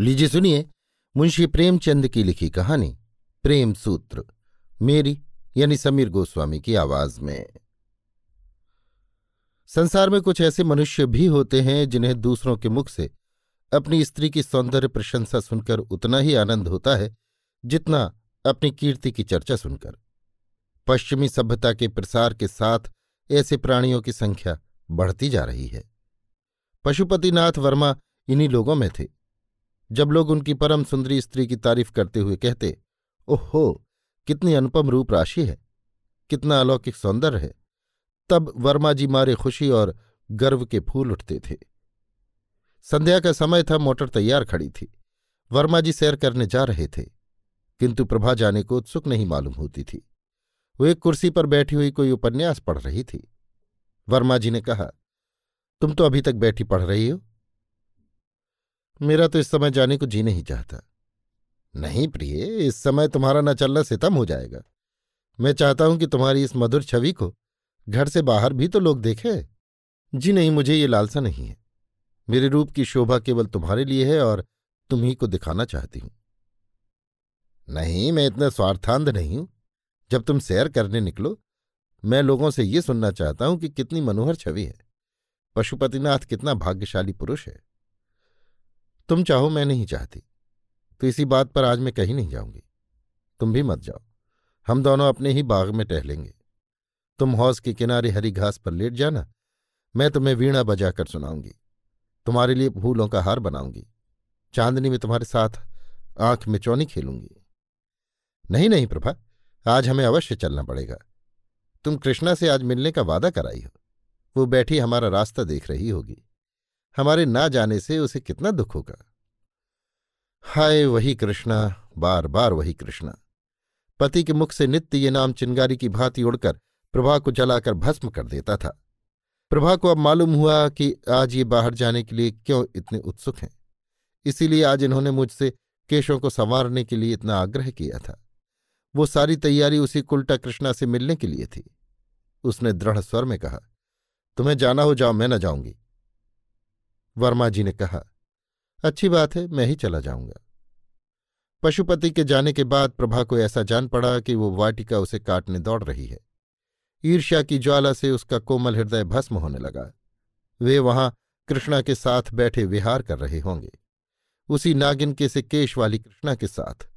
लीजिए सुनिए मुंशी प्रेमचंद की लिखी कहानी, प्रेम सूत्र, मेरी यानी समीर गोस्वामी की आवाज़ में। संसार में कुछ ऐसे मनुष्य भी होते हैं जिन्हें दूसरों के मुख से अपनी स्त्री की सौंदर्य प्रशंसा सुनकर उतना ही आनंद होता है जितना अपनी कीर्ति की चर्चा सुनकर। पश्चिमी सभ्यता के प्रसार के साथ ऐसे प्राणियों की संख्या बढ़ती जा रही है। पशुपतिनाथ वर्मा इन्हीं लोगों में थे। जब लोग उनकी परम सुंदरी स्त्री की तारीफ़ करते हुए कहते, ओहो, कितनी अनुपम रूप राशि है, कितना अलौकिक सौंदर्य है। तब वर्मा जी मारे खुशी और गर्व के फूल उठते थे। संध्या का समय था, मोटर तैयार खड़ी थी। वर्मा जी सैर करने जा रहे थे, किंतु प्रभा जाने को उत्सुक नहीं मालूम होती थी। वो एक कुर्सी पर बैठी हुई कोई उपन्यास पढ़ रही थी। वर्मा जी ने कहा, तुम तो अभी तक बैठी पढ़ रही हो। मेरा तो इस समय जाने को जी नहीं चाहता। नहीं प्रिय, इस समय तुम्हारा न चलना सितम हो जाएगा। मैं चाहता हूँ कि तुम्हारी इस मधुर छवि को घर से बाहर भी तो लोग देखें। जी नहीं, मुझे ये लालसा नहीं है। मेरे रूप की शोभा केवल तुम्हारे लिए है और तुम ही को दिखाना चाहती हूँ। नहीं, मैं इतना स्वार्थांध नहीं हूँ। जब तुम सैर करने निकलो, मैं लोगों से ये सुनना चाहता हूँ कि कितनी मनोहर छवि है। पशुपतिनाथ कितना भाग्यशाली पुरुष है। तुम चाहो मैं नहीं चाहती। तो इसी बात पर आज मैं कहीं नहीं जाऊँगी। तुम भी मत जाओ। हम दोनों अपने ही बाग में टहलेंगे। तुम हौस के किनारे हरी घास पर लेट जाना। मैं तुम्हें वीणा बजाकर सुनाऊँगी। तुम्हारे लिए फूलों का हार बनाऊँगी। चांदनी में तुम्हारे साथ आँख में चौनी खेलूँगी। नहीं नहीं प्रभा, आज हमें अवश्य चलना पड़ेगा। तुम कृष्णा से आज मिलने का वादा कराई हो। वो बैठी हमारा रास्ता देख रही होगी। हमारे ना जाने से उसे कितना दुख होगा। हाय वही कृष्णा, बार बार वही कृष्णा। पति के मुख से नित्य ये नाम चिंगारी की भांति उड़कर प्रभा को जलाकर भस्म कर देता था। प्रभा को अब मालूम हुआ कि आज ये बाहर जाने के लिए क्यों इतने उत्सुक हैं। इसीलिए आज इन्होंने मुझसे केशों को संवारने के लिए इतना आग्रह किया था। वो सारी तैयारी उसी कुल्टा कृष्णा से मिलने के लिए थी। उसने दृढ़ स्वर में कहा, तुम्हें जाना हो जाओ, मैं न जाऊँगी। वर्मा जी ने कहा, अच्छी बात है, मैं ही चला जाऊँगा। पशुपति के जाने के बाद प्रभा को ऐसा जान पड़ा कि वो वाटिका उसे काटने दौड़ रही है। ईर्ष्या की ज्वाला से उसका कोमल हृदय भस्म होने लगा। वे वहाँ कृष्णा के साथ बैठे विहार कर रहे होंगे। उसी नागिन के से केश वाली कृष्णा के साथ,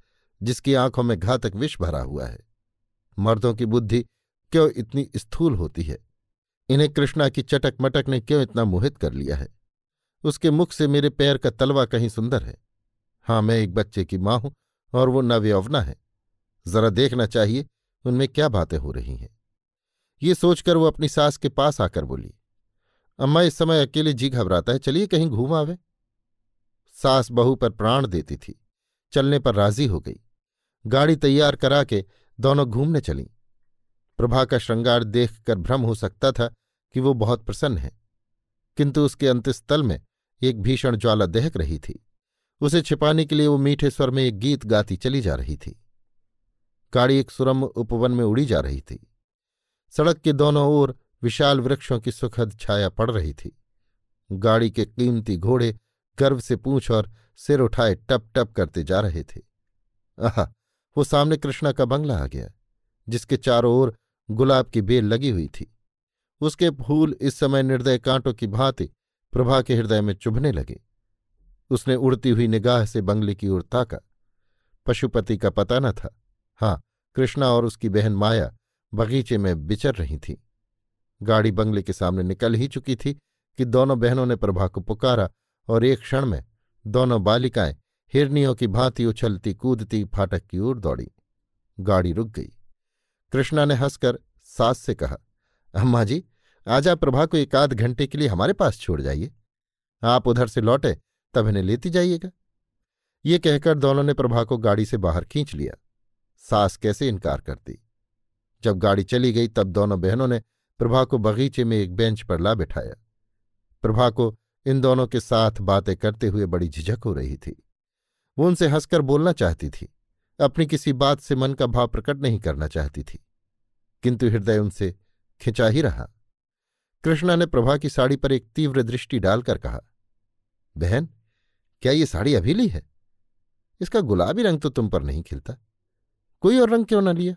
जिसकी आँखों में घातक विष भरा हुआ है। मर्दों की बुद्धि क्यों इतनी स्थूल होती है? इन्हें कृष्णा की चटक मटक ने क्यों इतना मोहित कर लिया है? उसके मुख से मेरे पैर का तलवा कहीं सुंदर है। हाँ मैं एक बच्चे की माँ हूँ और वो नवयौवना है। जरा देखना चाहिए, उनमें क्या बातें हो रही हैं। ये सोचकर वो अपनी सास के पास आकर बोली, अम्मा, इस समय अकेले जी घबराता है, चलिए कहीं घूम आवे। सास बहू पर प्राण देती थी, चलने पर राज़ी हो गई। गाड़ी तैयार करा के दोनों घूमने चली। प्रभा का श्रृंगार देखकर भ्रम हो सकता था कि वो बहुत प्रसन्न है, किंतु उसके अंतस्थल में एक भीषण ज्वाला दहक रही थी। उसे छिपाने के लिए वो मीठे स्वर में एक गीत गाती चली जा रही थी। गाड़ी एक सुरम उपवन में उड़ी जा रही थी। सड़क के दोनों ओर विशाल वृक्षों की सुखद छाया पड़ रही थी। गाड़ी के कीमती घोड़े गर्व से पूछ और सिर उठाए टप टप करते जा रहे थे। आह, वो सामने कृष्णा का बंगला आ गया, जिसके चारों ओर गुलाब की बेल लगी हुई थी। उसके फूल इस समय निर्दय कांटों की भांति प्रभा के हृदय में चुभने लगे। उसने उड़ती हुई निगाह से बंगले की ओर ताका। पशुपति का पता न था। हाँ कृष्णा और उसकी बहन माया बगीचे में बिचर रही थी। गाड़ी बंगले के सामने निकल ही चुकी थी कि दोनों बहनों ने प्रभा को पुकारा और एक क्षण में दोनों बालिकाएँ हिरनियों की भांति उछलती, कूदती, फाटक की ओर दौड़ी। गाड़ी रुक गई। कृष्णा ने हंसकर सास से कहा, अम्मा जी आज आप प्रभा को एक आध घंटे के लिए हमारे पास छोड़ जाइए। आप उधर से लौटे, तब इन्हें लेती जाइएगा। ये कहकर दोनों ने प्रभा को गाड़ी से बाहर खींच लिया। सास कैसे इनकार करती? जब गाड़ी चली गई, तब दोनों बहनों ने प्रभा को बगीचे में एक बेंच पर ला बिठाया। प्रभा को इन दोनों के साथ बातें करते हुए बड़ी झिझक हो रही थी। वो उनसे हंसकर बोलना चाहती थी। अपनी किसी बात से मन का भाव प्रकट नहीं करना चाहती थी। किंतु हृदय उनसे खिंचा ही रहा। कृष्णा ने प्रभा की साड़ी पर एक तीव्र दृष्टि डालकर कहा, बहन, क्या ये साड़ी अभी ली है? इसका गुलाबी रंग तो तुम पर नहीं खिलता। कोई और रंग क्यों न लिया?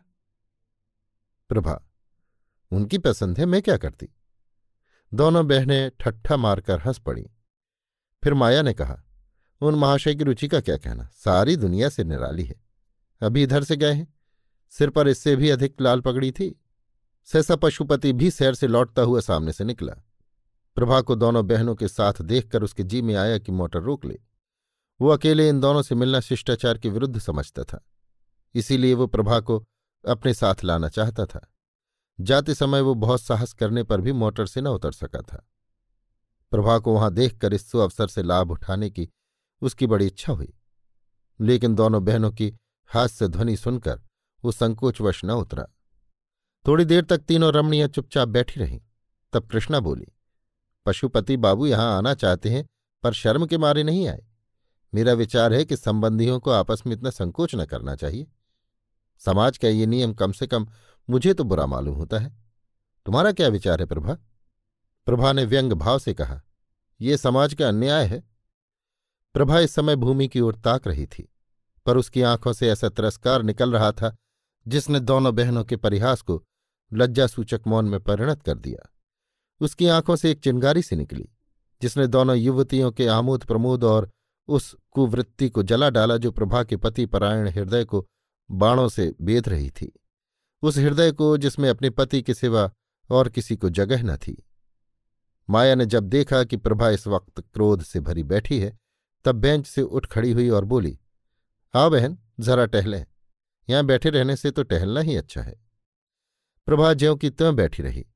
प्रभा, उनकी पसंद है, मैं क्या करती? दोनों बहनें ठट्ठा मारकर हंस पड़ी। फिर माया ने कहा, उन महाशय की रुचि का क्या कहना? सारी दुनिया से निराली है। अभी इधर से गए हैं। सिर पर इससे भी अधिक लाल पगड़ी थी। सहसा पशुपति भी सैर से लौटता हुआ सामने से निकला। प्रभा को दोनों बहनों के साथ देखकर उसके जी में आया कि मोटर रोक ले। वो अकेले इन दोनों से मिलना शिष्टाचार के विरुद्ध समझता था। इसीलिए वो प्रभा को अपने साथ लाना चाहता था। जाते समय वो बहुत साहस करने पर भी मोटर से न उतर सका था। प्रभा को वहाँ देखकर इस अवसर से लाभ उठाने की उसकी बड़ी इच्छा हुई। लेकिन दोनों बहनों की हास्य ध्वनि सुनकर वो संकोचवश न उतरा। थोड़ी देर तक तीनों रमणियाँ चुपचाप बैठी रहीं। तब कृष्णा बोली, पशुपति बाबू यहाँ आना चाहते हैं, पर शर्म के मारे नहीं आए। मेरा विचार है कि संबंधियों को आपस में इतना संकोच न करना चाहिए। समाज का ये नियम कम से कम मुझे तो बुरा मालूम होता है। तुम्हारा क्या विचार है प्रभा? प्रभा ने व्यंग भाव से कहा यह समाज का अन्याय है। प्रभा इस समय भूमि की ओर ताक रही थी, पर उसकी आँखों से ऐसा तिरस्कार निकल रहा था जिसने दोनों बहनों के परिहास को लज्जासूचक मौन में परिणत कर दिया। उसकी आँखों से एक चिंगारी सी निकली, जिसने दोनों युवतियों के आमोद प्रमोद और उस कुवृत्ति को जला डाला जो प्रभा के पति परायण हृदय को बाणों से बेध रही थी। उस हृदय को जिसमें अपने पति के सिवा और किसी को जगह न थी। माया ने जब देखा कि प्रभा इस वक्त क्रोध से भरी बैठी है, तब बेंच से उठ खड़ी हुई और बोली हाँ बहन, जरा टहलें। यहाँ बैठे रहने से तो टहलना ही अच्छा है। प्रभा ज्यों की त्यों बैठी रही,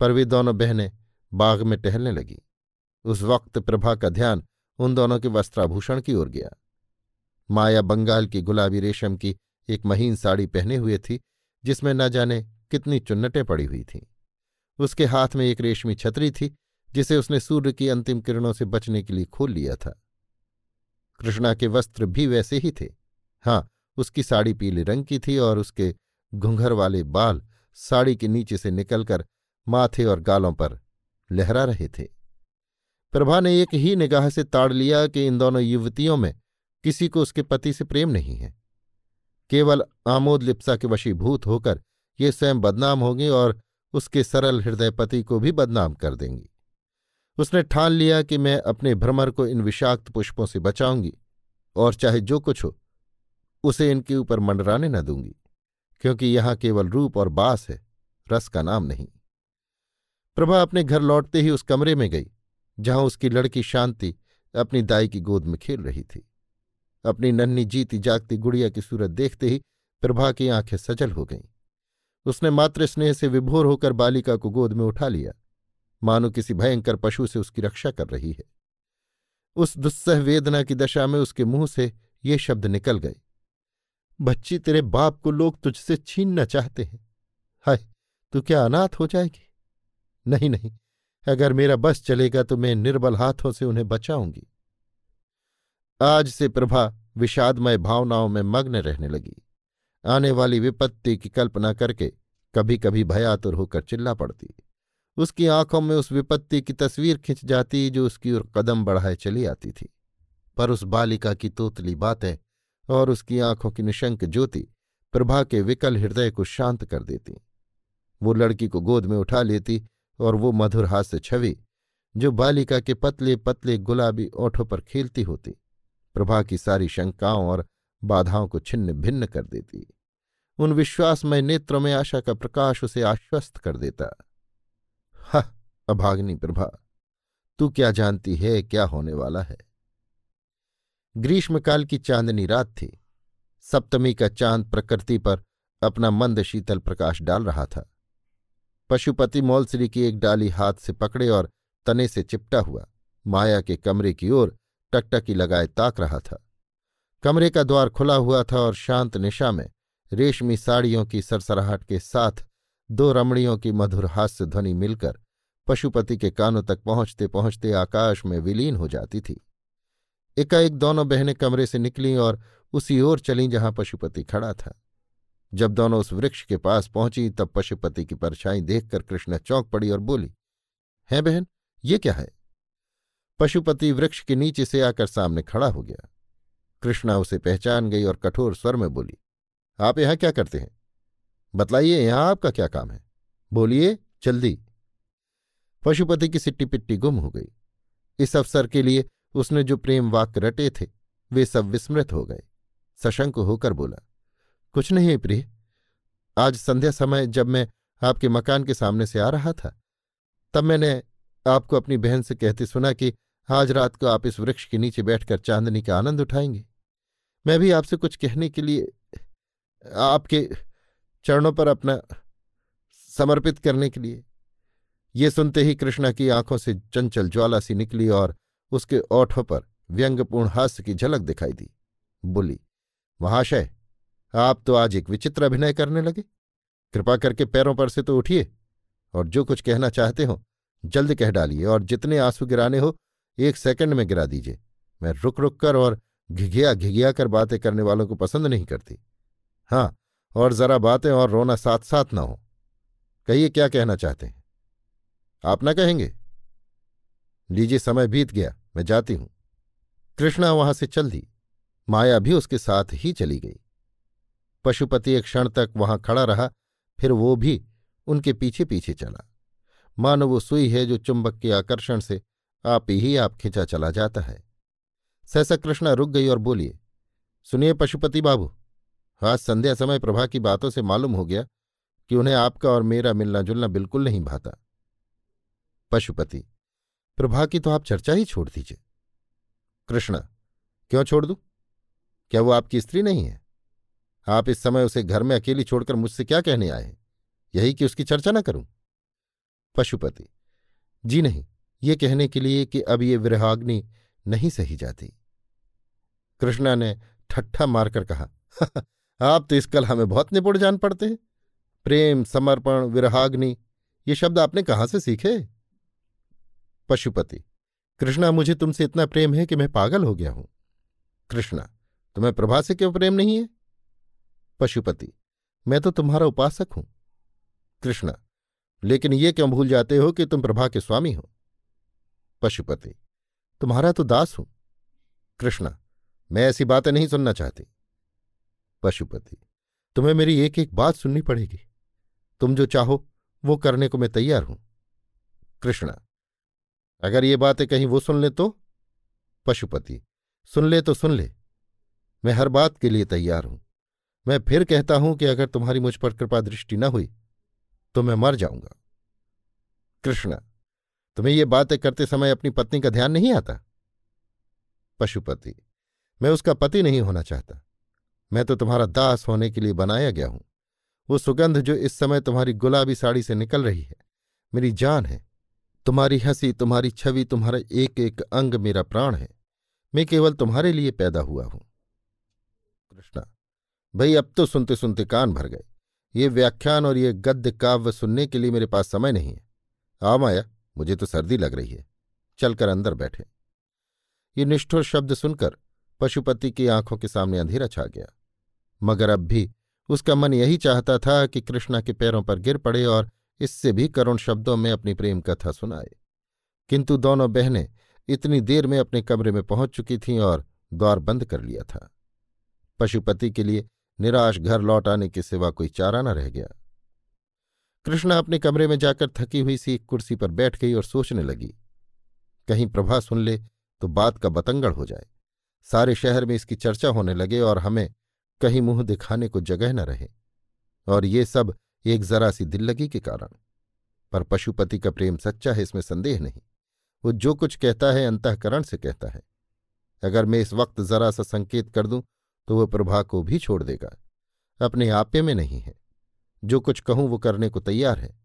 पर वे दोनों बहनें बाग में टहलने लगी। उस वक्त प्रभा का ध्यान उन दोनों के वस्त्राभूषण की ओर गया। माया बंगाल की गुलाबी रेशम की एक महीन साड़ी पहने हुए थी, जिसमें न जाने कितनी चुन्नटें पड़ी हुई थीं। उसके हाथ में एक रेशमी छतरी थी, जिसे उसने सूर्य की अंतिम किरणों से बचने के लिए खोल लिया था। कृष्णा के वस्त्र भी वैसे ही थे। हाँ उसकी साड़ी पीले रंग की थी और उसके घुंघर वाले बाल साड़ी के नीचे से निकलकर माथे और गालों पर लहरा रहे थे। प्रभा ने एक ही निगाह से ताड़ लिया कि इन दोनों युवतियों में किसी को उसके पति से प्रेम नहीं है। केवल आमोद लिप्सा के वशीभूत होकर ये स्वयं बदनाम होंगी और उसके सरल हृदय पति को भी बदनाम कर देंगी। उसने ठान लिया कि मैं अपने भ्रमर को इन विषाक्त पुष्पों से बचाऊँगी और चाहे जो कुछ हो, उसे इनके ऊपर मंडराने न दूँगी। क्योंकि यहाँ केवल रूप और बास है, रस का नाम नहीं। प्रभा अपने घर लौटते ही उस कमरे में गई, जहाँ उसकी लड़की शांति अपनी दाई की गोद में खेल रही थी। अपनी नन्ही जीती जागती गुड़िया की सूरत देखते ही प्रभा की आँखें सजल हो गईं। उसने मातृ स्नेह से विभोर होकर बालिका को गोद में उठा लिया। मानो किसी भयंकर पशु से उसकी रक्षा कर रही है। उस दुस्सह वेदना की दशा में उसके मुँह से ये शब्द निकल गए। बच्ची, तेरे बाप को लोग तुझसे छीनना चाहते हैं। हाय, तू क्या अनाथ हो जाएगी? नहीं नहीं, अगर मेरा बस चलेगा तो मैं निर्बल हाथों से उन्हें बचाऊँगी। आज से प्रभा विषादमय भावनाओं में मग्न रहने लगी। आने वाली विपत्ति की कल्पना करके कभी कभी भयातुर होकर चिल्ला पड़ती। उसकी आँखों में उस विपत्ति की तस्वीर खिंच जाती जो उसकी ओर कदम बढ़ाए चली आती थी। पर उस बालिका की तोतली बातें और उसकी आँखों की निशंक ज्योति प्रभा के विकल हृदय को शांत कर देती। वो लड़की को गोद में उठा लेती और वो मधुर हास्य छवि, जो बालिका के पतले पतले गुलाबी ओठों पर खेलती होती, प्रभा की सारी शंकाओं और बाधाओं को छिन्न भिन्न कर देती। उन विश्वासमय नेत्रों में आशा का प्रकाश उसे आश्वस्त कर देता। हा, अभाग्नि प्रभा, तू क्या जानती है, क्या होने वाला है? ग्रीष्मकाल की चांदनी रात थी। सप्तमी का चाँद प्रकृति पर अपना मंद शीतल प्रकाश डाल रहा था। पशुपति मौलश्री की एक डाली हाथ से पकड़े और तने से चिपटा हुआ, माया के कमरे की ओर टकटकी लगाए ताक रहा था। कमरे का द्वार खुला हुआ था और शांत निशा में रेशमी साड़ियों की सरसराहट के साथ दो रमणियों की मधुर हास्य ध्वनि मिलकर पशुपति के कानों तक पहुँचते पहुँचते आकाश में विलीन हो जाती थी। एकाएक दोनों बहनें कमरे से निकलीं और उसी ओर चलीं जहाँ पशुपति खड़ा था। जब दोनों उस वृक्ष के पास पहुँची, तब पशुपति की परछाई देखकर कृष्ण चौंक पड़ी और बोली, है बहन, ये क्या है? पशुपति वृक्ष के नीचे से आकर सामने खड़ा हो गया। कृष्णा उसे पहचान गई और कठोर स्वर में बोली, आप यहाँ क्या करते हैं? बतलाइए, यहाँ आपका क्या काम है? बोलिए, जल्दी. पशुपति की सिट्टी पिट्टी गुम हो गई। इस अवसर के लिए उसने जो प्रेम वाक्य रटे थे, वे सब विस्मृत हो गए। सशंक होकर बोला, कुछ नहीं प्रिय, आज संध्या समय जब मैं आपके मकान के सामने से आ रहा था, तब मैंने आपको अपनी बहन से कहते सुना कि आज रात को आप इस वृक्ष के नीचे बैठकर चांदनी का आनंद उठाएँगे। मैं भी आपसे कुछ कहने के लिए आपके चरणों पर अपना समर्पित करने के लिए। ये सुनते ही कृष्णा की आँखों से चंचल ज्वाला सी निकली और उसके ओठों पर व्यंग्यपूर्ण हास्य की झलक दिखाई दी। बोली, महाशय, आप तो आज एक विचित्र अभिनय करने लगे। कृपा करके पैरों पर से तो उठिए और जो कुछ कहना चाहते हो, जल्द कह डालिए और जितने आँसू गिराने हो, एक सेकंड में गिरा दीजिए। मैं रुक रुक कर और घिघिया घिघिया कर बातें करने वालों को पसंद नहीं करती। हाँ और जरा बातें और रोना साथ साथ ना हो। कहिए क्या कहना चाहते हैं? आप ना कहेंगे? लीजिए, समय बीत गया। मैं जाती हूँ। कृष्णा वहाँ से चल दी। माया भी उसके साथ ही चली गई। पशुपति एक क्षण तक वहाँ खड़ा रहा, फिर वो भी उनके पीछे पीछे चला। मानो वो सुई है जो चुंबक के आकर्षण से आप ही आप खिंचा चला जाता है। सहसा कृष्णा रुक गई और बोलिए सुनिए पशुपति बाबू, आज संध्या समय प्रभा की बातों से मालूम हो गया कि उन्हें आपका और मेरा मिलना जुलना बिल्कुल नहीं भाता। पशुपति प्रभा की तो आप चर्चा ही छोड़ दीजिए। कृष्णा, क्यों छोड़ दू? क्या वो आपकी स्त्री नहीं है? आप इस समय उसे घर में अकेली छोड़कर मुझसे क्या कहने आए हैं? यही कि उसकी चर्चा ना करूँ? पशुपति, जी नहीं, ये कहने के लिए कि अब ये विरहाग्नि नहीं सही जाती। कृष्णा ने ठट्ठा मारकर कहा आप तो इस कल हमें बहुत निपुण जान पड़ते हैं। प्रेम, समर्पण, विरहाग्नि, ये शब्द आपने कहाँ से सीखे? पशुपति। कृष्णा, मुझे तुमसे इतना प्रेम है कि मैं पागल हो गया हूँ। कृष्णा, तुम्हें प्रभा से क्यों प्रेम नहीं है? पशुपति, मैं तो तुम्हारा उपासक हूँ। कृष्णा, लेकिन ये क्यों भूल जाते हो कि तुम प्रभा के स्वामी हो? पशुपति, तुम्हारा तो दास हूँ। कृष्णा, मैं ऐसी बातें नहीं सुनना चाहती। पशुपति, तुम्हें मेरी एक एक बात सुननी पड़ेगी। तुम जो चाहो, वो करने को मैं तैयार हूँ। कृष्णा अगर ये बातें कहीं वो सुन ले तो? पशुपति, सुन ले तो सुन ले। मैं हर बात के लिए तैयार हूँ। मैं फिर कहता हूँ कि अगर तुम्हारी मुझ पर कृपा दृष्टि न हुई तो मैं मर जाऊँगा। कृष्णा, तुम्हें ये बातें करते समय अपनी पत्नी का ध्यान नहीं आता? पशुपति, मैं उसका पति नहीं होना चाहता। मैं तो तुम्हारा दास होने के लिए बनाया गया हूँ। वो सुगंध जो इस समय तुम्हारी गुलाबी साड़ी से निकल रही है, मेरी जान है। तुम्हारी हँसी, तुम्हारी छवि, तुम्हारा एक एक अंग मेरा प्राण है। मैं केवल तुम्हारे लिए पैदा हुआ हूँ। कृष्णा, भाई अब तो सुनते सुनते कान भर गए। ये व्याख्यान और ये गद्य काव्य सुनने के लिए मेरे पास समय नहीं है। आ माया, मुझे तो सर्दी लग रही है। चलकर अंदर बैठे। ये निष्ठुर शब्द सुनकर पशुपति की आँखों के सामने अंधेरा छा गया। मगर अब भी उसका मन यही चाहता था कि कृष्णा के पैरों पर गिर पड़े और इससे भी करुण शब्दों में अपनी प्रेम कथा सुनाए किंतु दोनों बहनें इतनी देर में अपने कमरे में पहुँच चुकी थीं और द्वार बंद कर लिया था। पशुपति के लिए निराश घर लौट आने के सिवा कोई चारा न रह गया। कृष्णा अपने कमरे में जाकर थकी हुई सी कुर्सी पर बैठ गई और सोचने लगी। कहीं प्रभा सुन ले तो बात का बतंगड़ हो जाए। सारे शहर में इसकी चर्चा होने लगे और हमें कहीं मुँह दिखाने को जगह न रहे। और ये सब एक जरा सी दिल्लगी के कारण। पर पशुपति का प्रेम सच्चा है, इसमें संदेह नहीं। वो जो कुछ कहता है, अंतकरण से कहता है। अगर मैं इस वक्त जरा सा संकेत कर दूँ तो वह प्रभा को भी छोड़ देगा। अपने आपे में नहीं है। जो कुछ कहूँ, वो करने को तैयार है।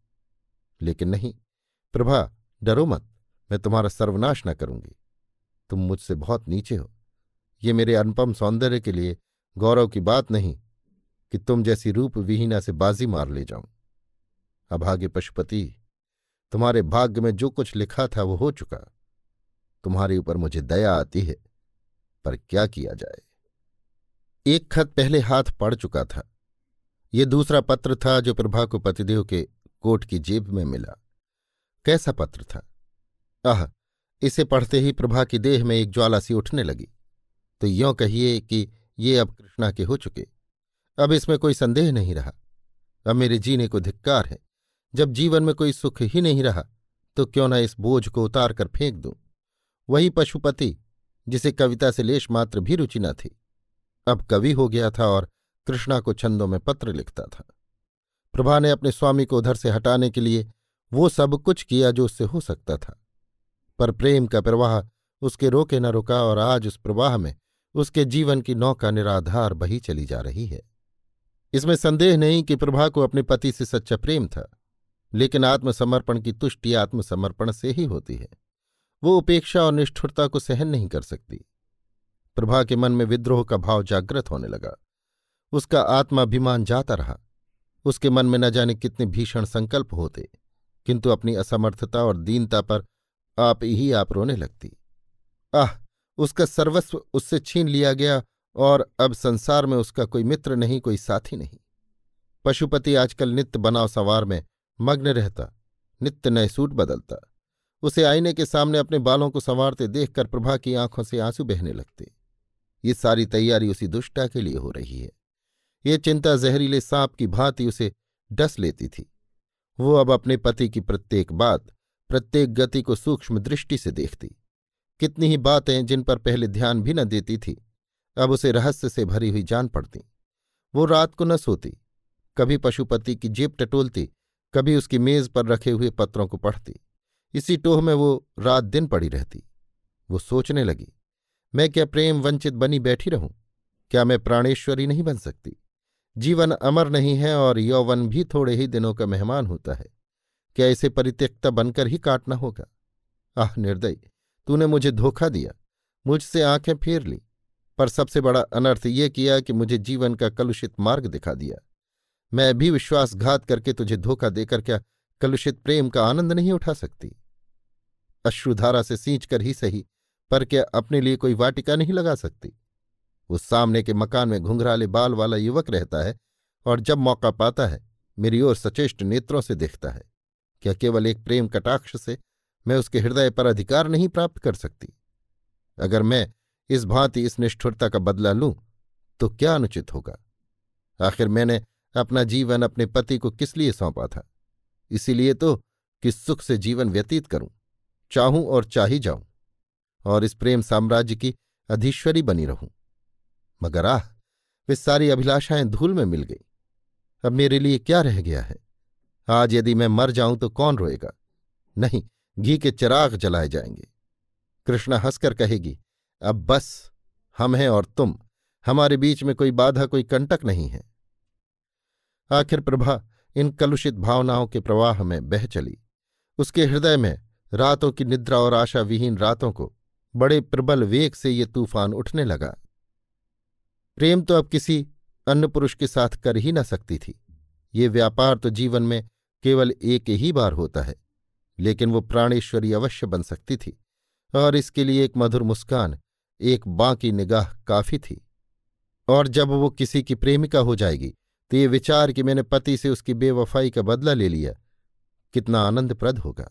लेकिन नहीं, प्रभा, डरो मत। मैं तुम्हारा सर्वनाश न करूँगी। तुम मुझसे बहुत नीचे हो। ये मेरे अनुपम सौंदर्य के लिए गौरव की बात नहीं। कि तुम जैसी रूप विहीना से बाजी मार ले जाऊँ। अभागे पशुपति, तुम्हारे भाग्य में जो कुछ लिखा था वो हो चुका। तुम्हारे ऊपर मुझे दया आती है, पर क्या किया जाए? एक खत पहले हाथ पड़ चुका था। ये दूसरा पत्र था जो प्रभा को पतिदेव के कोट की जेब में मिला। कैसा पत्र था? आह, इसे पढ़ते ही प्रभा की देह में एक ज्वाला सी उठने लगी। तो यों कहिए कि ये अब कृष्णा के हो चुके। अब इसमें कोई संदेह नहीं रहा। अब मेरे जीने को धिक्कार है। जब जीवन में कोई सुख ही नहीं रहा तो क्यों न इस बोझ को उतार कर फेंक दूँ? वही पशुपति, जिसे कविता से लेश मात्र भी रुचि न थी। अब कवि हो गया था और कृष्णा को छंदों में पत्र लिखता था। प्रभा ने अपने स्वामी को उधर से हटाने के लिए वो सब कुछ किया जो उससे हो सकता था। पर प्रेम का प्रवाह उसके रोके न रुका और आज उस प्रवाह में उसके जीवन की नौका निराधार बही चली जा रही है। इसमें संदेह नहीं कि प्रभा को अपने पति से सच्चा प्रेम था, लेकिन आत्मसमर्पण की तुष्टि आत्मसमर्पण से ही होती है। वो उपेक्षा और निष्ठुरता को सहन नहीं कर सकती। प्रभा के मन में विद्रोह का भाव जागृत होने लगा। उसका आत्माभिमान जाता रहा। उसके मन में न जाने कितने भीषण संकल्प होते, किंतु अपनी असमर्थता और दीनता पर आप ही आप रोने लगती। आह, उसका सर्वस्व उससे छीन लिया गया और अब संसार में उसका कोई मित्र नहीं, कोई साथी नहीं। पशुपति आजकल नित्य बनाव सवार में मग्न रहता, नित्य नए सूट बदलता। उसे आईने के सामने अपने बालों को संवारते देखकर प्रभा की आँखों से आँसू बहने लगते। ये सारी तैयारी उसी दुष्टा के लिए हो रही है। ये चिंता जहरीले सांप की भांति उसे डस लेती थी। वो अब अपने पति की प्रत्येक बात, प्रत्येक गति को सूक्ष्म दृष्टि से देखती। कितनी ही बातें जिन पर पहले ध्यान भी न देती थी अब उसे रहस्य से भरी हुई जान पड़ती। वो रात को न सोती, कभी पशुपति की जेब टटोलती, कभी उसकी मेज पर रखे हुए पत्रों को पढ़ती। इसी टोह में वो रात दिन पड़ी रहती। वो सोचने लगी, मैं क्या प्रेम वंचित बनी बैठी रहूँ? क्या मैं प्राणेश्वरी नहीं बन सकती? जीवन अमर नहीं है और यौवन भी थोड़े ही दिनों का मेहमान होता है। क्या इसे परित्यक्ता बनकर ही काटना होगा? आह, निर्दय, तूने मुझे धोखा दिया, मुझसे आँखें फेर ली। पर सबसे बड़ा अनर्थ ये किया कि मुझे जीवन का कलुषित मार्ग दिखा दिया। मैं भी विश्वासघात करके तुझे धोखा देकर क्या कलुषित प्रेम का आनंद नहीं उठा सकती? अश्रुधारा से सींच कर ही सही, पर क्या अपने लिए कोई वाटिका नहीं लगा सकती? उस सामने के मकान में घुंघराले बाल वाला युवक रहता है और जब मौका पाता है, मेरी ओर सचेष्ट नेत्रों से देखता है। क्या केवल एक प्रेम कटाक्ष से मैं उसके हृदय पर अधिकार नहीं प्राप्त कर सकती? अगर मैं इस भांति इस निष्ठुरता का बदला लूँ तो क्या अनुचित होगा? आखिर मैंने अपना जीवन अपने पति को किस लिए सौंपा था? इसीलिए तो कि सुख से जीवन व्यतीत करूँ, चाहूँ और चाही जाऊँ, और इस प्रेम साम्राज्य की अधीश्वरी बनी रहूँ। मगर आह, वे सारी अभिलाषाएँ धूल में मिल गई। अब मेरे लिए क्या रह गया है? आज यदि मैं मर जाऊँ तो कौन रोएगा? नहीं, घी के चिराग जलाए जाएँगे। कृष्णा हंसकर कहेगी अब बस, हम हैं और तुम। हमारे बीच में कोई बाधा, कोई कंटक नहीं है। आखिर प्रभा, इन कलुषित भावनाओं के प्रवाह में बह चली। उसके हृदय में रातों की निद्रा और आशा विहीन रातों को बड़े प्रबल वेग से ये तूफ़ान उठने लगा। प्रेम तो अब किसी अन्य पुरुष के साथ कर ही न सकती थी। ये व्यापार तो जीवन में केवल एक ही बार होता है, लेकिन वो प्राणेश्वरी अवश्य बन सकती थी। और इसके लिए एक मधुर मुस्कान एक बांकी निगाह काफ़ी थी। और जब वो किसी की प्रेमिका हो जाएगी तो ये विचार कि मैंने पति से उसकी बेवफाई का बदला ले लिया, कितना आनंदप्रद होगा।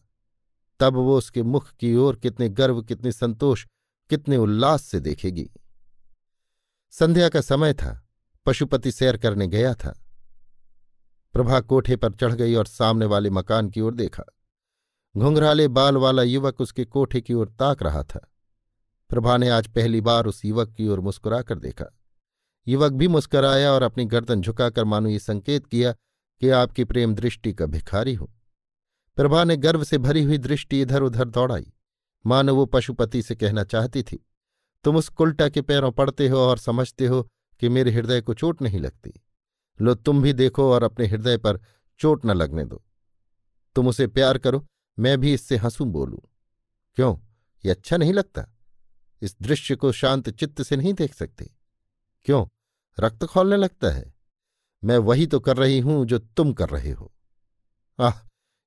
तब वो उसके मुख की ओर कितने गर्व, कितने संतोष, कितने उल्लास से देखेगी। संध्या का समय था, पशुपति सैर करने गया था। प्रभा कोठे पर चढ़ गई और सामने वाले मकान की ओर देखा। घुंघराले बाल वाला युवक उसके कोठे की ओर ताक रहा था। प्रभा ने आज पहली बार उस युवक की ओर मुस्कुराकर देखा। युवक भी मुस्कराया और अपनी गर्दन झुकाकर मानो ये संकेत किया कि आपकी प्रेम दृष्टि का भिखारी हूँ। प्रभा ने गर्व से भरी हुई दृष्टि इधर उधर दौड़ाई। मानो वो पशुपति से कहना चाहती थी, तुम उस कुल्टा के पैरों पड़ते हो और समझते हो कि मेरे हृदय को चोट नहीं लगती। लो, तुम भी देखो और अपने हृदय पर चोट न लगने दो। तुम उसे प्यार करो, मैं भी इससे हंसूं बोलूँ। क्यों? ये अच्छा नहीं लगता? इस दृश्य को शांत चित्त से नहीं देख सकते। क्यों? रक्त खोलने लगता है। मैं वही तो कर रही हूँ जो तुम कर रहे हो। आह!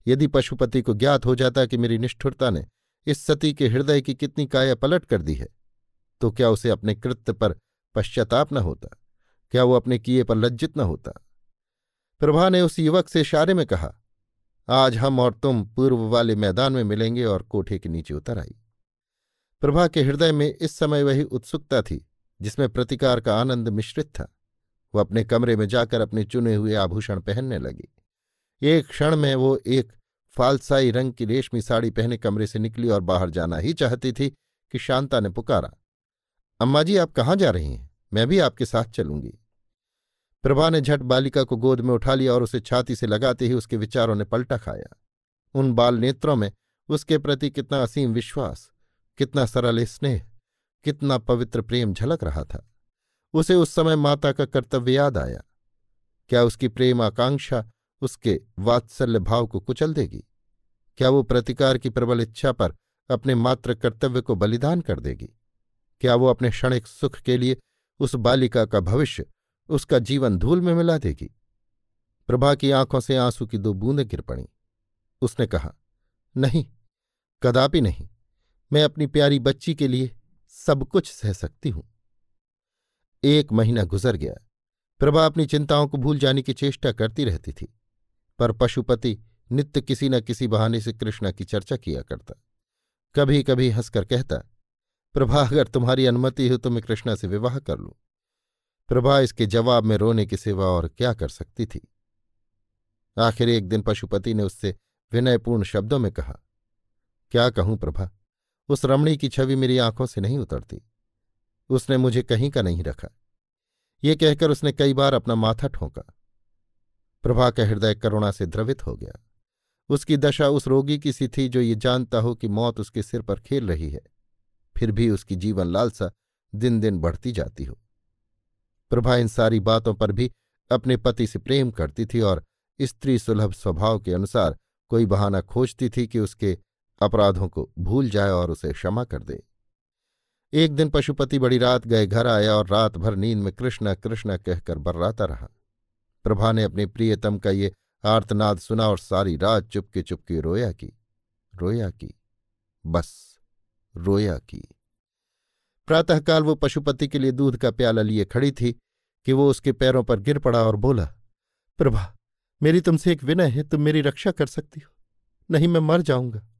यदि पशुपति को ज्ञात हो जाता कि मेरी निष्ठुरता ने इस सती के हृदय की कितनी काया पलट कर दी है तो क्या उसे अपने कृत्य पर पश्चाताप न होता? क्या वो अपने किए पर लज्जित न होता? प्रभा ने उस युवक से इशारे में कहा, आज हम और तुम पूर्व वाले मैदान में मिलेंगे और कोठे के नीचे उतर आई। प्रभा के हृदय में इस समय वही उत्सुकता थी, जिसमें प्रतिकार का आनंद मिश्रित था। वो अपने कमरे में जाकर अपने चुने हुए आभूषण पहनने लगी। एक क्षण में वो एक फालसाई रंग की रेशमी साड़ी पहने कमरे से निकली और बाहर जाना ही चाहती थी कि शांता ने पुकारा, अम्मा जी, आप कहाँ जा रही हैं? मैं भी आपके साथ चलूँगी। प्रभा ने झट बालिका को गोद में उठा लिया और उसे छाती से लगाते ही उसके विचारों ने पलटा खाया। उन बाल नेत्रों में उसके प्रति कितना असीम विश्वास कितना सरल स्नेह, कितना पवित्र प्रेम झलक रहा था। उसे उस समय माता का कर्तव्य याद आया। क्या उसकी प्रेम आकांक्षा उसके वात्सल्य भाव को कुचल देगी? क्या वो प्रतिकार की प्रबल इच्छा पर अपने मात्र कर्तव्य को बलिदान कर देगी? क्या वो अपने क्षणिक सुख के लिए उस बालिका का भविष्य उसका जीवन धूल में मिला देगी? प्रभा की आँखों से आँसू की दो बूंदें गिर पड़ी। उसने कहा, नहीं, कदापि नहीं। मैं अपनी प्यारी बच्ची के लिए सब कुछ सह सकती हूँ। एक महीना गुजर गया। प्रभा अपनी चिंताओं को भूल जाने की चेष्टा करती रहती थी, पर पशुपति नित्य किसी न किसी बहाने से कृष्णा की चर्चा किया करता। कभी कभी हंसकर कहता, प्रभा, अगर तुम्हारी अनुमति हो तो मैं कृष्णा से विवाह कर लूँ। प्रभा इसके जवाब में रोने की सिवा और क्या कर सकती थी? आखिर एक दिन पशुपति ने उससे विनयपूर्ण शब्दों में कहा, क्या कहूँ प्रभा? उस रमणी की छवि मेरी आँखों से नहीं उतरती। उसने मुझे कहीं का नहीं रखा। ये कहकर उसने कई बार अपना माथा ठोंका। प्रभा का हृदय करुणा से द्रवित हो गया। उसकी दशा उस रोगी की सी थी जो ये जानता हो कि मौत उसके सिर पर खेल रही है। फिर भी उसकी जीवन लालसा दिन दिन बढ़ती जाती हो। प्रभा इन सारी बातों पर भी अपने पति से प्रेम करती थी और स्त्री सुलभ स्वभाव के अनुसार कोई बहाना खोजती थी कि उसके अपराधों को भूल जाए और उसे क्षमा कर दे। एक दिन पशुपति बड़ी रात गए घर आया और रात भर नींद में कृष्णा कृष्णा कहकर बर्राता रहा। प्रभा ने अपने प्रियतम का ये आर्तनाद सुना और सारी रात चुपके चुपके रोया की रोया की, बस रोया की। प्रातःकाल वो पशुपति के लिए दूध का प्याला लिए खड़ी थी कि वो उसके पैरों पर गिर पड़ा और बोला, प्रभा, मेरी तुमसे एक विनय है, तुम मेरी रक्षा कर सकती हो, नहीं मैं मर जाऊँगा।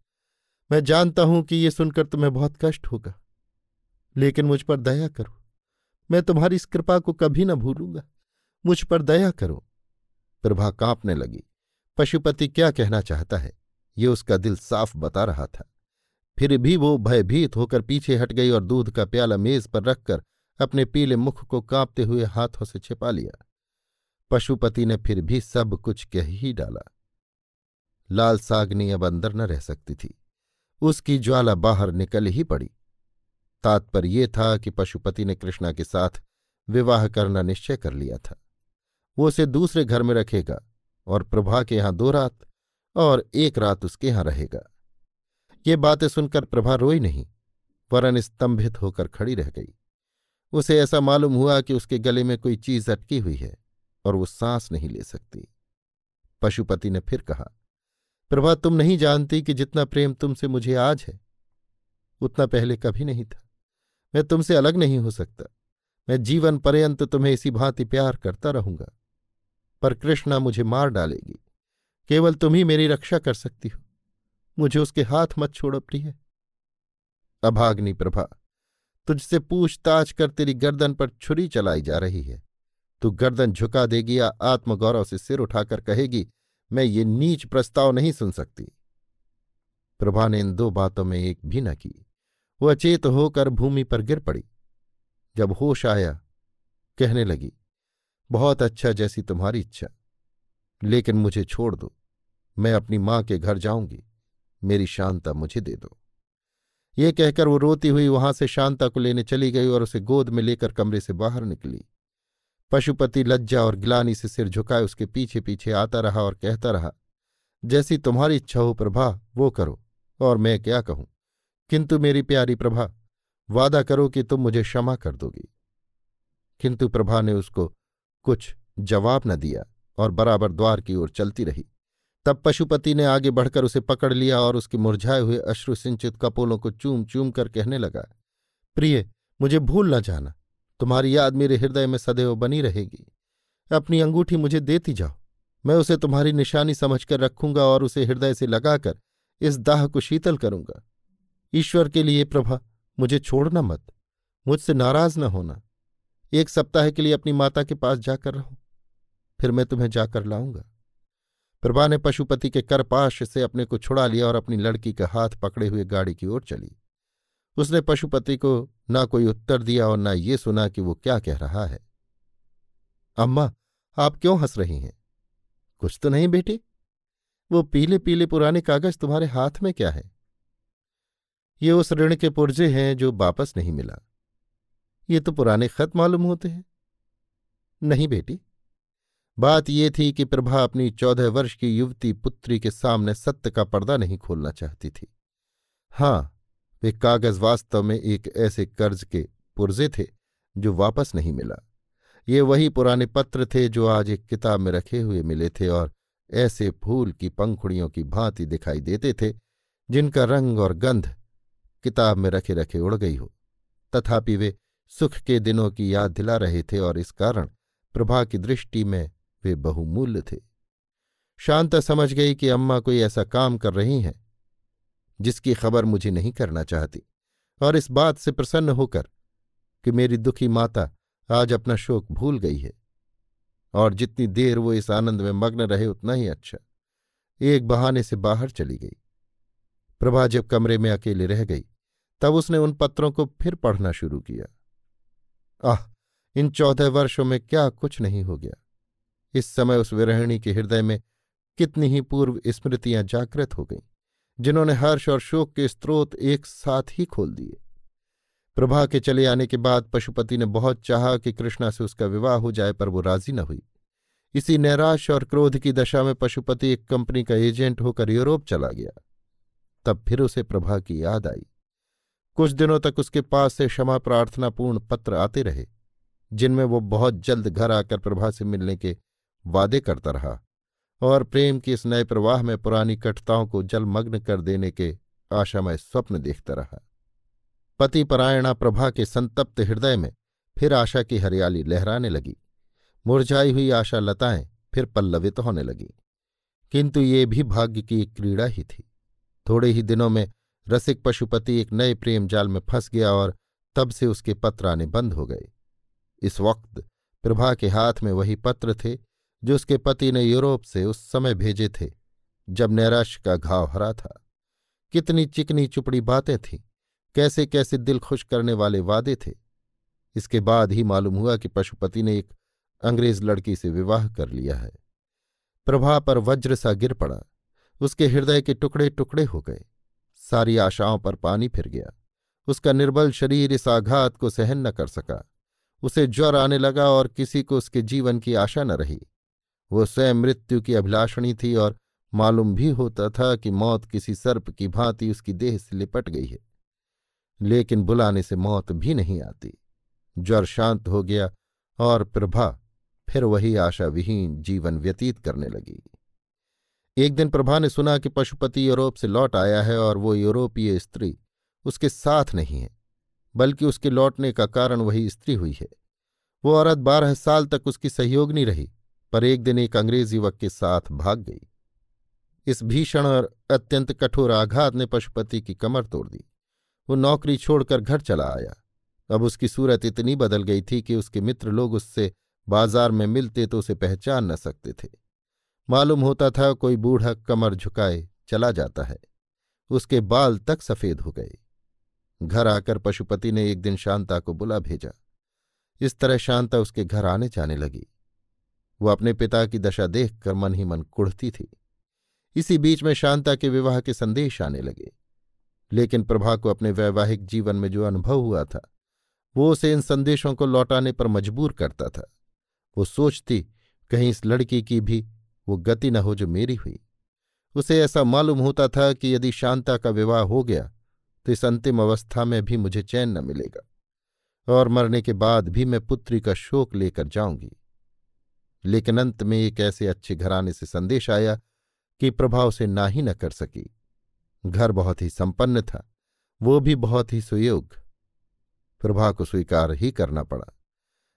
मैं जानता हूँ कि ये सुनकर तुम्हें बहुत कष्ट होगा, लेकिन मुझ पर दया करो। मैं तुम्हारी इस कृपा को कभी न भूलूँगा। मुझ पर दया करो। प्रभा कांपने लगी। पशुपति क्या कहना चाहता है? ये उसका दिल साफ़ बता रहा था। फिर भी वो भयभीत होकर पीछे हट गई और दूध का प्याला मेज पर रखकर अपने पीले मुख को कांपते हुए हाथों से छिपा लिया। पशुपति ने फिर भी सब कुछ कह ही डाला। लाल सागनी अब अंदर न रह सकती थी। उसकी ज्वाला बाहर निकल ही पड़ी। तात्पर्य ये था कि पशुपति ने कृष्णा के साथ विवाह करना निश्चय कर लिया था। वो उसे दूसरे घर में रखेगा और प्रभा के यहाँ दो रात और एक रात उसके यहाँ रहेगा। ये बातें सुनकर प्रभा रोई नहीं, वरन स्तंभित होकर खड़ी रह गई। उसे ऐसा मालूम हुआ कि उसके गले में कोई चीज़ अटकी हुई है और वो सांस नहीं ले सकती। पशुपति ने फिर कहा प्रभा, तुम नहीं जानती कि जितना प्रेम तुमसे मुझे आज है, उतना पहले कभी नहीं था। मैं तुमसे अलग नहीं हो सकता। मैं जीवन पर्यंत तुम्हें इसी भांति प्यार करता रहूँगा, पर कृष्णा मुझे मार डालेगी। केवल तुम ही मेरी रक्षा कर सकती हो। मुझे उसके हाथ मत छोड़ो, प्रिय। अभाग्नि प्रभा, तुझसे पूछताछ कर तेरी गर्दन पर छुरी चलाई जा रही है। तू गर्दन झुका देगी या आत्मगौरव से सिर उठाकर कहेगी मैं ये नीच प्रस्ताव नहीं सुन सकती। प्रभा ने इन दो बातों में एक भी न की। वो अचेत होकर भूमि पर गिर पड़ी। जब होश आया, कहने लगी, बहुत अच्छा जैसी तुम्हारी इच्छा, लेकिन मुझे छोड़ दो। मैं अपनी माँ के घर जाऊँगी। मेरी शांता मुझे दे दो। ये कहकर वो रोती हुई वहाँ से शांता को लेने चली गई और उसे गोद में लेकर कमरे से बाहर निकली। पशुपति लज्जा और गिलानी से सिर झुकाए उसके पीछे पीछे आता रहा और कहता रहा, जैसी तुम्हारी इच्छा हो प्रभा, वो करो, और मैं क्या कहूँ? किंतु मेरी प्यारी प्रभा, वादा करो कि तुम मुझे क्षमा कर दोगी। किंतु प्रभा ने उसको कुछ जवाब न दिया और बराबर द्वार की ओर चलती रही। तब पशुपति ने आगे बढ़कर उसे पकड़ लिया और उसके मुरझाए हुए अश्रुसिंचित कपोलों को चूम चूम कर कहने लगा, प्रिय, मुझे भूल न जाना। तुम्हारी याद मेरे हृदय में सदैव बनी रहेगी। अपनी अंगूठी मुझे देती जाओ। मैं उसे तुम्हारी निशानी समझकर रखूँगा और उसे हृदय से लगाकर इस दाह को शीतल करूँगा। ईश्वर के लिए प्रभा, मुझे छोड़ना मत। मुझसे नाराज़ न होना। एक सप्ताह के लिए अपनी माता के पास जाकर रहो। फिर मैं तुम्हें जाकर लाऊँगा। प्रभा ने पशुपति के करपाश से अपने को छुड़ा लिया और अपनी लड़की का हाथ पकड़े हुए गाड़ी की ओर चली। उसने पशुपति को ना कोई उत्तर दिया और ना ये सुना कि वो क्या कह रहा है। अम्मा, आप क्यों हंस रही हैं? कुछ तो नहीं बेटी। वो पीले पीले पुराने कागज़ तुम्हारे हाथ में क्या है? ये उस ऋण के पुर्जे हैं जो वापस नहीं मिला। ये तो पुराने खत मालूम होते हैं। नहीं बेटी। बात ये थी कि प्रभा अपनी चौदह वर्ष की युवती पुत्री के सामने सत्य का पर्दा नहीं खोलना चाहती थी। हाँ वे कागज़ वास्तव में एक ऐसे कर्ज के पुर्जे थे, जो वापस नहीं मिला। ये वही पुराने पत्र थे, जो आज एक किताब में रखे हुए मिले थे और ऐसे फूल की पंखुड़ियों की भांति दिखाई देते थे, जिनका रंग और गंध किताब में रखे रखे उड़ गई हो। तथापि वे सुख के दिनों की याद दिला रहे थे और इस कारण प्रभा की दृष्टि में वे बहुमूल्य थे। शांता समझ गई कि अम्मा कोई ऐसा काम कर रही हैं। जिसकी खबर मुझे नहीं करना चाहती, और इस बात से प्रसन्न होकर कि मेरी दुखी माता आज अपना शोक भूल गई है। और जितनी देर वो इस आनंद में मग्न रहे, उतना ही अच्छा। एक बहाने से बाहर चली गई। प्रभा जब कमरे में अकेले रह गई, तब उसने उन पत्रों को फिर पढ़ना शुरू किया। आह, इन चौदह वर्षों में क्या कुछ नहीं हो गया। इस समय उस विरहिणी के हृदय में कितनी ही पूर्व स्मृतियाँ जागृत हो गईं। जिन्होंने हर्ष और शोक के स्रोत एक साथ ही खोल दिए। प्रभा के चले आने के बाद पशुपति ने बहुत चाहा कि कृष्णा से उसका विवाह हो जाए, पर वो राज़ी न हुई। इसी नैराश और क्रोध की दशा में पशुपति एक कंपनी का एजेंट होकर यूरोप चला गया। तब फिर उसे प्रभा की याद आई। कुछ दिनों तक उसके पास से क्षमा प्रार्थनापूर्ण पत्र आते रहे, जिनमें वो बहुत जल्द घर आकर प्रभा से मिलने के वादे करता रहा। और प्रेम के इस नए प्रवाह में पुरानी कटताओं को जलमग्न कर देने के आशामय स्वप्न देखता रहा। पति परायणा प्रभा के संतप्त हृदय में फिर आशा की हरियाली लहराने लगी। मुरझाई हुई आशा लताएँ फिर पल्लवित होने लगी। किंतु ये भी भाग्य की एक क्रीड़ा ही थी। थोड़े ही दिनों में रसिक पशुपति एक नए प्रेम जाल में फंस गया और तब से उसके पत्र आने बंद हो गए। इस वक्त प्रभा के हाथ में वही पत्र थे जो उसके पति ने यूरोप से उस समय भेजे थे, जब नैराश्य का घाव हरा था। कितनी चिकनी चुपड़ी बातें थीं, कैसे कैसे दिल खुश करने वाले वादे थे। इसके बाद ही मालूम हुआ कि पशुपति ने एक अंग्रेज़ लड़की से विवाह कर लिया है। प्रभा पर वज्र सा गिर पड़ा, उसके हृदय के टुकड़े टुकड़े हो गए, सारी आशाओं पर पानी फिर गया। उसका निर्बल शरीर इस आघात को सहन न कर सका, उसे ज्वर आने लगा और किसी को उसके जीवन की आशा न रही। वो स्वयं मृत्यु की अभिलाषणी थी और मालूम भी होता था कि मौत किसी सर्प की भांति उसकी देह से लिपट गई है। लेकिन बुलाने से मौत भी नहीं आती। ज्वर शांत हो गया और प्रभा फिर वही आशा विहीन जीवन व्यतीत करने लगी। एक दिन प्रभा ने सुना कि पशुपति यूरोप से लौट आया है और वो यूरोपीय स्त्री उसके साथ नहीं है, बल्कि उसके लौटने का कारण वही स्त्री हुई है। वो औरत बारह साल तक उसकी सहयोगनी रही पर एक दिन एक अंग्रेज़ युवक के साथ भाग गई। इस भीषण और अत्यंत कठोर आघात ने पशुपति की कमर तोड़ दी। वो नौकरी छोड़कर घर चला आया। अब उसकी सूरत इतनी बदल गई थी कि उसके मित्र लोग उससे बाज़ार में मिलते तो उसे पहचान न सकते थे। मालूम होता था कोई बूढ़ा कमर झुकाए चला जाता है। उसके बाल तक सफ़ेद हो गए। घर आकर पशुपति ने एक दिन शांता को बुला भेजा। इस तरह शांता उसके घर आने जाने लगी। वो अपने पिता की दशा देखकर मन ही मन कुढ़ती थी। इसी बीच में शांता के विवाह के संदेश आने लगे। लेकिन प्रभा को अपने वैवाहिक जीवन में जो अनुभव हुआ था, वो उसे इन संदेशों को लौटाने पर मजबूर करता था। वो सोचती, कहीं इस लड़की की भी वो गति न हो जो मेरी हुई। उसे ऐसा मालूम होता था कि यदि शांता का विवाह हो गया तो इस अंतिम अवस्था में भी मुझे चैन न मिलेगा, और मरने के बाद भी मैं पुत्री का शोक लेकर जाऊँगी। लेकिन अंत में एक ऐसे अच्छे घराने से संदेश आया कि प्रभाव से ना ही न कर सकी। घर बहुत ही संपन्न था, वो भी बहुत ही सुयोग। प्रभा को स्वीकार ही करना पड़ा,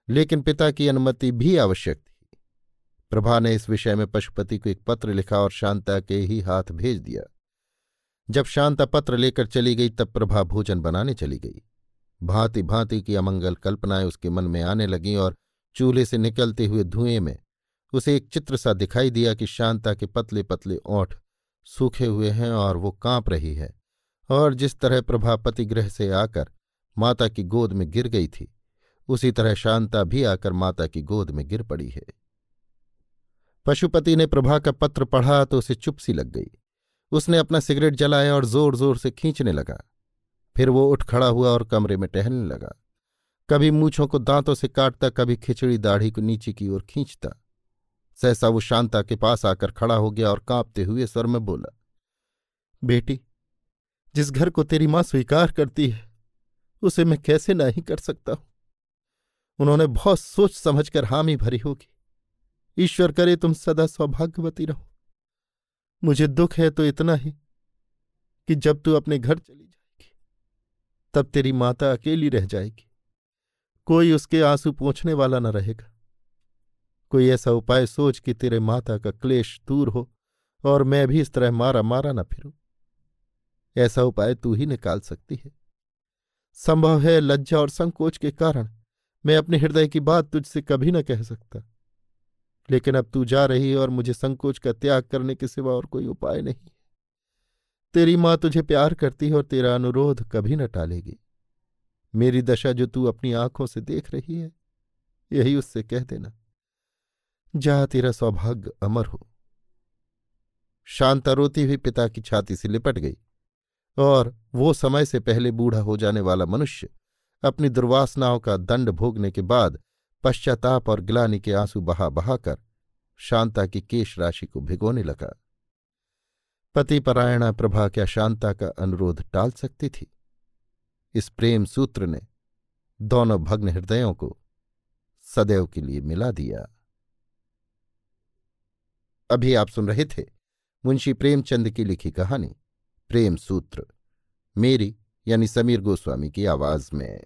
लेकिन पिता की अनुमति भी आवश्यक थी। प्रभा ने इस विषय में पशुपति को एक पत्र लिखा और शांता के ही हाथ भेज दिया। जब शांता पत्र लेकर चली गई, तब प्रभा भोजन बनाने चली गई। भांति भांति की अमंगल कल्पनाएँ उसके मन में आने लगीं और चूल्हे से निकलते हुए धुएँ में उसे एक चित्र सा दिखाई दिया कि शांता के पतले पतले ओंठ सूखे हुए हैं और वो काँप रही है और जिस तरह प्रभापति गृह से आकर माता की गोद में गिर गई थी, उसी तरह शांता भी आकर माता की गोद में गिर पड़ी है। पशुपति ने प्रभा का पत्र पढ़ा तो उसे चुप सी लग गई। उसने अपना सिगरेट जलाया और ज़ोर ज़ोर से खींचने लगा। फिर वो उठ खड़ा हुआ और कमरे में टहलने लगा। कभी मूछों को दांतों से काटता, कभी खिचड़ी दाढ़ी को नीचे की ओर खींचता। सहसा वो शांता के पास आकर खड़ा हो गया और कांपते हुए स्वर में बोला, बेटी, जिस घर को तेरी माँ स्वीकार करती है, उसे मैं कैसे नहीं कर सकता हूँ? उन्होंने बहुत सोच समझकर हामी भरी होगी। ईश्वर करे तुम सदा सौभाग्यवती रहो। मुझे दुख है तो इतना ही कि जब तू अपने घर चली जाएगी, तब तेरी माता अकेली रह जाएगी। कोई उसके आँसू पोछने वाला न रहेगा। कोई ऐसा उपाय सोच कि तेरे माता का क्लेश दूर हो और मैं भी इस तरह मारा मारा न फिरूं। ऐसा उपाय तू ही निकाल सकती है। संभव है लज्जा और संकोच के कारण मैं अपने हृदय की बात तुझसे कभी न कह सकता। लेकिन अब तू जा रही है और मुझे संकोच का त्याग करने के सिवा और कोई उपाय नहीं। तेरी माँ तुझे प्यार करती है और तेरा अनुरोध कभी न टालेगी। मेरी दशा जो तू अपनी आँखों से देख रही है, यही उससे कह देना। जा तेरा सौभाग्य अमर हो। शांता रोती हुई पिता की छाती से लिपट गई और वो समय से पहले बूढ़ा हो जाने वाला मनुष्य अपनी दुर्वासनाओं का दंड भोगने के बाद पश्चाताप और ग्लानी के आँसू बहा बहाकर शांता की केश राशि को भिगोने लगा। पतिपरायणा प्रभा क्या शांता का अनुरोध टाल सकती थी? इस प्रेम सूत्र ने दोनों भग्न हृदयों को सदैव के लिए मिला दिया। अभी आप सुन रहे थे मुंशी प्रेमचंद की लिखी कहानी, प्रेम सूत्र, मेरी यानी समीर गोस्वामी की आवाज़ में।